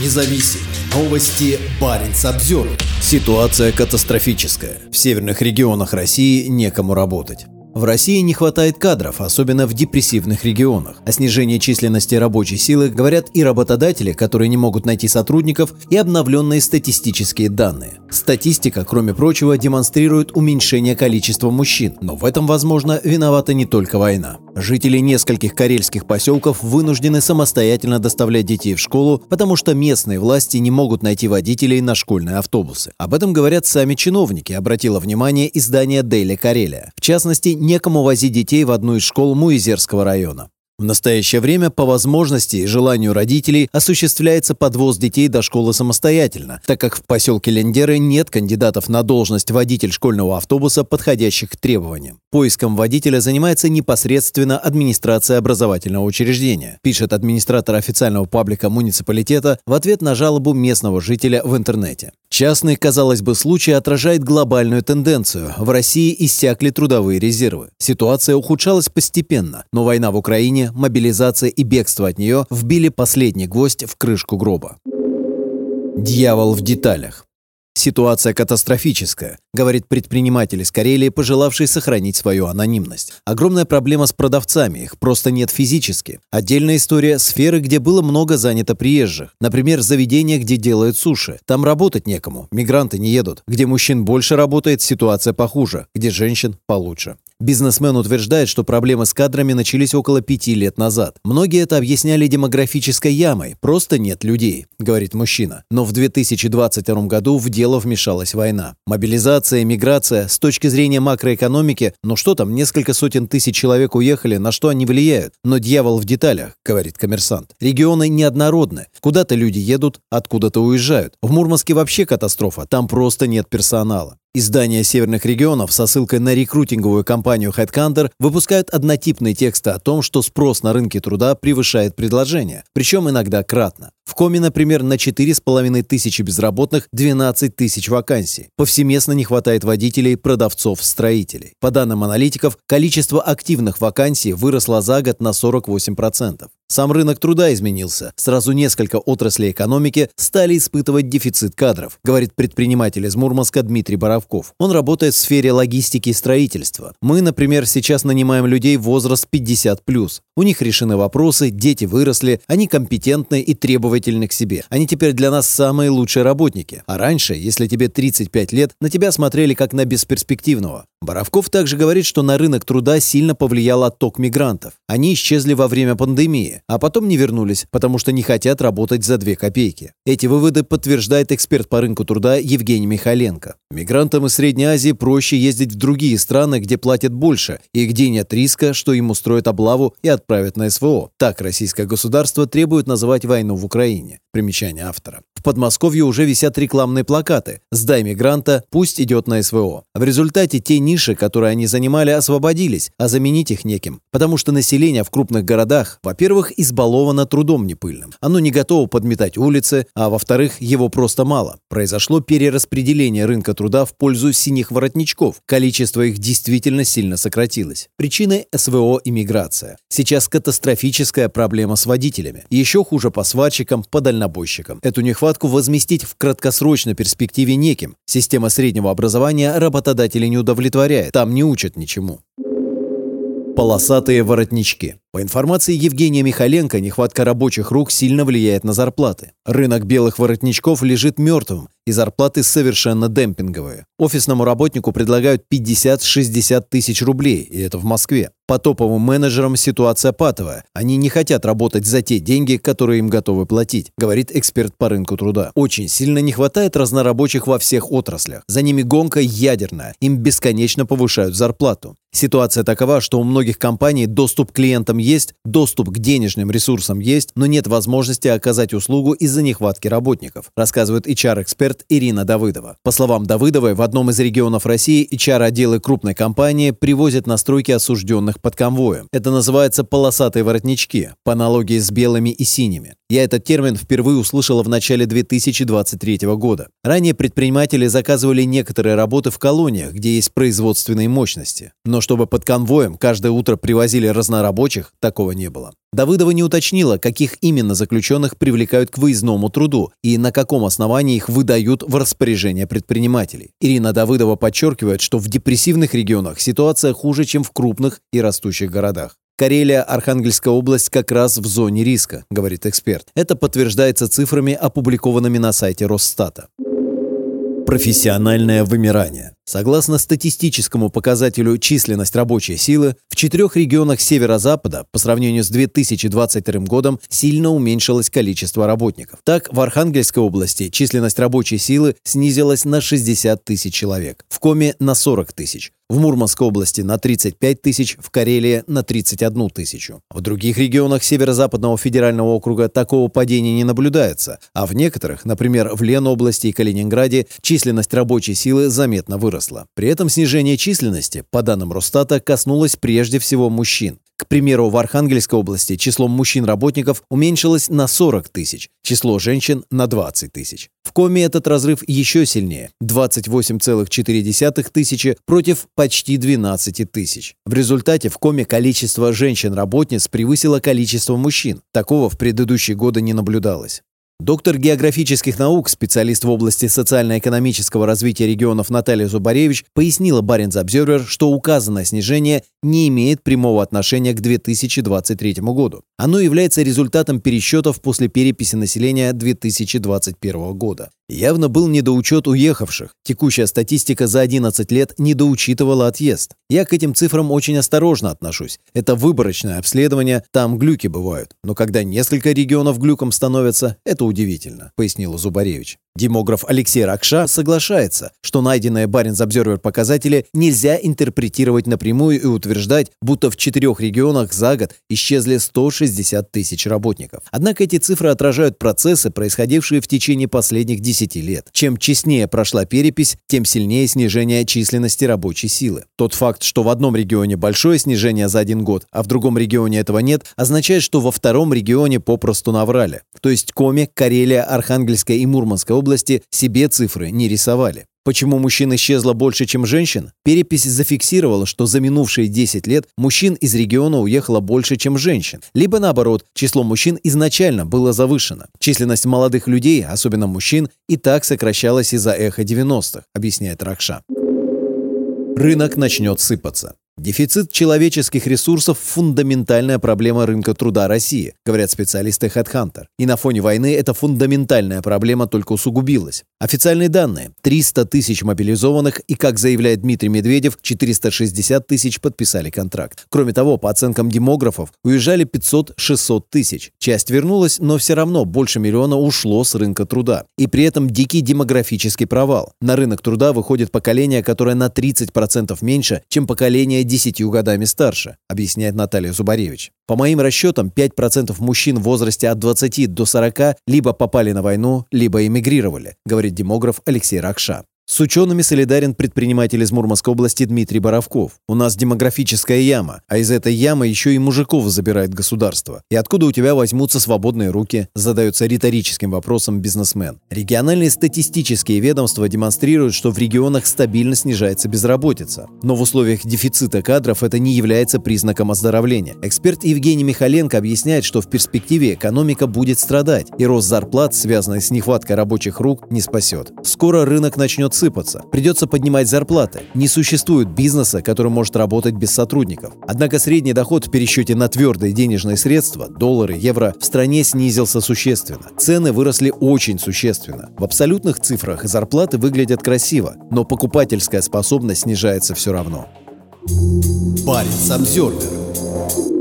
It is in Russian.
независим. Новости Баренц обзор. Ситуация катастрофическая. В северных регионах России некому работать. В России не хватает кадров, особенно в депрессивных регионах. О снижении численности рабочей силы говорят и работодатели, которые не могут найти сотрудников, и обновленные статистические данные. Статистика, кроме прочего, демонстрирует уменьшение количества мужчин, но в этом, возможно, виновата не только война. Жители нескольких карельских поселков вынуждены самостоятельно доставлять детей в школу, потому что местные власти не могут найти водителей на школьные автобусы. Об этом говорят сами чиновники, обратило внимание издание Daily Карелия. В частности, некому возить детей в одну из школ Муизерского района. В настоящее время по возможности и желанию родителей осуществляется подвоз детей до школы самостоятельно, так как в поселке Лендеры нет кандидатов на должность водитель школьного автобуса, подходящих к требованиям. Поиском водителя занимается непосредственно администрация образовательного учреждения, пишет администратор официального паблика муниципалитета в ответ на жалобу местного жителя в интернете. Частный, казалось бы, случай отражает глобальную тенденцию. В России иссякли трудовые резервы. Ситуация ухудшалась постепенно, но война в Украине, мобилизация и бегство от нее вбили последний гвоздь в крышку гроба. Дьявол в деталях. Ситуация катастрофическая, говорит предприниматель из Карелии, пожелавший сохранить свою анонимность. Огромная проблема с продавцами, их просто нет физически. Отдельная история – сферы, где было много занято приезжих. Например, заведения, где делают суши. Там работать некому, мигранты не едут. Где мужчин больше работает, ситуация похуже, где женщин получше. Бизнесмен утверждает, что проблемы с кадрами начались около пяти лет назад. Многие это объясняли демографической ямой. Просто нет людей, говорит мужчина. Но в 2022 году в дело вмешалась война. Мобилизация, миграция, с точки зрения макроэкономики, ну что там, несколько сотен тысяч человек уехали, на что они влияют? Но дьявол в деталях, говорит коммерсант. Регионы неоднородны. Куда-то люди едут, откуда-то уезжают. В Мурманске вообще катастрофа, там просто нет персонала. Издания северных регионов со ссылкой на рекрутинговую компанию Headhunter выпускают однотипные тексты о том, что спрос на рынке труда превышает предложение, причем иногда кратно. В Коме, например, на 4,5 тысячи безработных 12 тысяч вакансий. Повсеместно не хватает водителей, продавцов, строителей. По данным аналитиков, количество активных вакансий выросло за год на 48%. Сам рынок труда изменился. Сразу несколько отраслей экономики стали испытывать дефицит кадров, говорит предприниматель из Мурманска Дмитрий Боровков. Он работает в сфере логистики и строительства. Мы, например, сейчас нанимаем людей возраст 50+. У них решены вопросы, дети выросли, они компетентны и требовательны к себе. Они теперь для нас самые лучшие работники. А раньше, если тебе 35 лет, на тебя смотрели как на бесперспективного. Боровков также говорит, что на рынок труда сильно повлиял отток мигрантов. Они исчезли во время пандемии, а потом не вернулись, потому что не хотят работать за две копейки. Эти выводы подтверждает эксперт по рынку труда Евгений Михаленко. Мигрантам из Средней Азии проще ездить в другие страны, где платят больше, и где нет риска, что им устроят облаву и отправят на СВО. Так российское государство требует называть войну в Украине. Примечание автора. В Подмосковье уже висят рекламные плакаты «Сдай мигранта, пусть идет на СВО». В результате те ниши, которые они занимали, освободились, а заменить их неким. Потому что население в крупных городах, во-первых, избаловано трудом непыльным. Оно не готово подметать улицы, а во-вторых, его просто мало. Произошло перераспределение рынка труда в пользу синих воротничков. Количество их действительно сильно сократилось. Причины СВО и миграция. Сейчас катастрофическая проблема с водителями. Еще хуже по сварщикам, по дальнобойщикам. Эту нехватку возместить в краткосрочной перспективе неким. Система среднего образования работодателей не удовлетворяет. Там не учат ничему. Полосатые воротнички. По информации Евгения Михаленко, нехватка рабочих рук сильно влияет на зарплаты. Рынок белых воротничков лежит мертвым, и зарплаты совершенно демпинговые. Офисному работнику предлагают 50-60 тысяч рублей, и это в Москве. По топовым менеджерам ситуация патовая. Они не хотят работать за те деньги, которые им готовы платить, говорит эксперт по рынку труда. Очень сильно не хватает разнорабочих во всех отраслях. За ними гонка ядерная. Им бесконечно повышают зарплату. Ситуация такова, что у многих компаний доступ к клиентам есть, доступ к денежным ресурсам есть, но нет возможности оказать услугу из-за нехватки работников, рассказывает HR-эксперт Ирина Давыдова. По словам Давыдовой, в одном из регионов России HR-отделы крупной компании привозят на стройки осужденных под конвоем. Это называется полосатые воротнички, по аналогии с белыми и синими. Я этот термин впервые услышала в начале 2023 года. Ранее предприниматели заказывали некоторые работы в колониях, где есть производственные мощности. Но чтобы под конвоем каждое утро привозили разнорабочих, такого не было. Давыдова не уточнила, каких именно заключенных привлекают к выездному труду и на каком основании их выдают в распоряжение предпринимателей. Ирина Давыдова подчеркивает, что в депрессивных регионах ситуация хуже, чем в крупных и растущих городах. Карелия, Архангельская область как раз в зоне риска, говорит эксперт. Это подтверждается цифрами, опубликованными на сайте Росстата. Профессиональное вымирание. Согласно статистическому показателю численность рабочей силы, в четырех регионах северо-запада по сравнению с 2022 годом сильно уменьшилось количество работников. Так, в Архангельской области численность рабочей силы снизилась на 60 тысяч человек, в Коме на 40 тысяч, в Мурманской области на 35 тысяч, в Карелии на 31 тысячу. В других регионах Северо-Западного федерального округа такого падения не наблюдается, а в некоторых, например, в Ленобласти и Калининграде, численность рабочей силы заметно выросла. При этом снижение численности, по данным Росстата, коснулось прежде всего мужчин. К примеру, в Архангельской области число мужчин-работников уменьшилось на 40 тысяч, число женщин – на 20 тысяч. В Коме этот разрыв еще сильнее – 28,4 тысячи против почти 12 тысяч. В результате в Коме количество женщин-работниц превысило количество мужчин. Такого в предыдущие годы не наблюдалось. Доктор географических наук, специалист в области социально-экономического развития регионов Наталья Зубаревич пояснила Баренц Обзервер, что указанное снижение не имеет прямого отношения к 2023 году. Оно является результатом пересчетов после переписи населения 2021 года. Явно был недоучет уехавших. Текущая статистика за 11 лет недоучитывала отъезд. Я к этим цифрам очень осторожно отношусь. Это выборочное обследование, там глюки бывают. Но когда несколько регионов глюком становятся, это удивительно, пояснил Зубаревич. Демограф Алексей Ракша соглашается, что найденные Баренц Обзервер показатели нельзя интерпретировать напрямую и утверждать, будто в четырех регионах за год исчезли 160 тысяч работников. Однако эти цифры отражают процессы, происходившие в течение последних 10 лет. Чем честнее прошла перепись, тем сильнее снижение численности рабочей силы. Тот факт, что в одном регионе большое снижение за один год, а в другом регионе этого нет, означает, что во втором регионе попросту наврали. То есть Коми, Карелия, Архангельская и Мурманская области себе цифры не рисовали. Почему мужчин исчезло больше, чем женщин? Перепись зафиксировала, что за минувшие 10 лет мужчин из региона уехало больше, чем женщин. Либо наоборот, число мужчин изначально было завышено. Численность молодых людей, особенно мужчин, и так сокращалась из-за эхо 90-х, объясняет Ракша. Рынок начнет сыпаться. Дефицит человеческих ресурсов – фундаментальная проблема рынка труда России, говорят специалисты HeadHunter. И на фоне войны эта фундаментальная проблема только усугубилась. Официальные данные – 300 тысяч мобилизованных и, как заявляет Дмитрий Медведев, 460 тысяч подписали контракт. Кроме того, по оценкам демографов, уезжали 500-600 тысяч. Часть вернулась, но все равно больше миллиона ушло с рынка труда. И при этом дикий демографический провал. На рынок труда выходит поколение, которое на 30% меньше, чем поколение 10 годами старше, объясняет Наталья Зубаревич. По моим расчетам, 5% мужчин в возрасте от 20 до 40 либо попали на войну, либо эмигрировали, говорит демограф Алексей Ракша. С учеными солидарен предприниматель из Мурманской области Дмитрий Боровков. У нас демографическая яма, а из этой ямы еще и мужиков забирает государство. И откуда у тебя возьмутся свободные руки? Задается риторическим вопросом бизнесмен. Региональные статистические ведомства демонстрируют, что в регионах стабильно снижается безработица. Но в условиях дефицита кадров это не является признаком оздоровления. Эксперт Евгений Михаленко объясняет, что в перспективе экономика будет страдать, и рост зарплат, связанный с нехваткой рабочих рук, не спасет. Скоро рынок начнет сыпаться. Придется поднимать зарплаты. Не существует бизнеса, который может работать без сотрудников. Однако средний доход в пересчете на твердые денежные средства, доллары, евро, в стране снизился существенно. Цены выросли очень существенно. В абсолютных цифрах зарплаты выглядят красиво, но покупательская способность снижается все равно. Парень Самсервер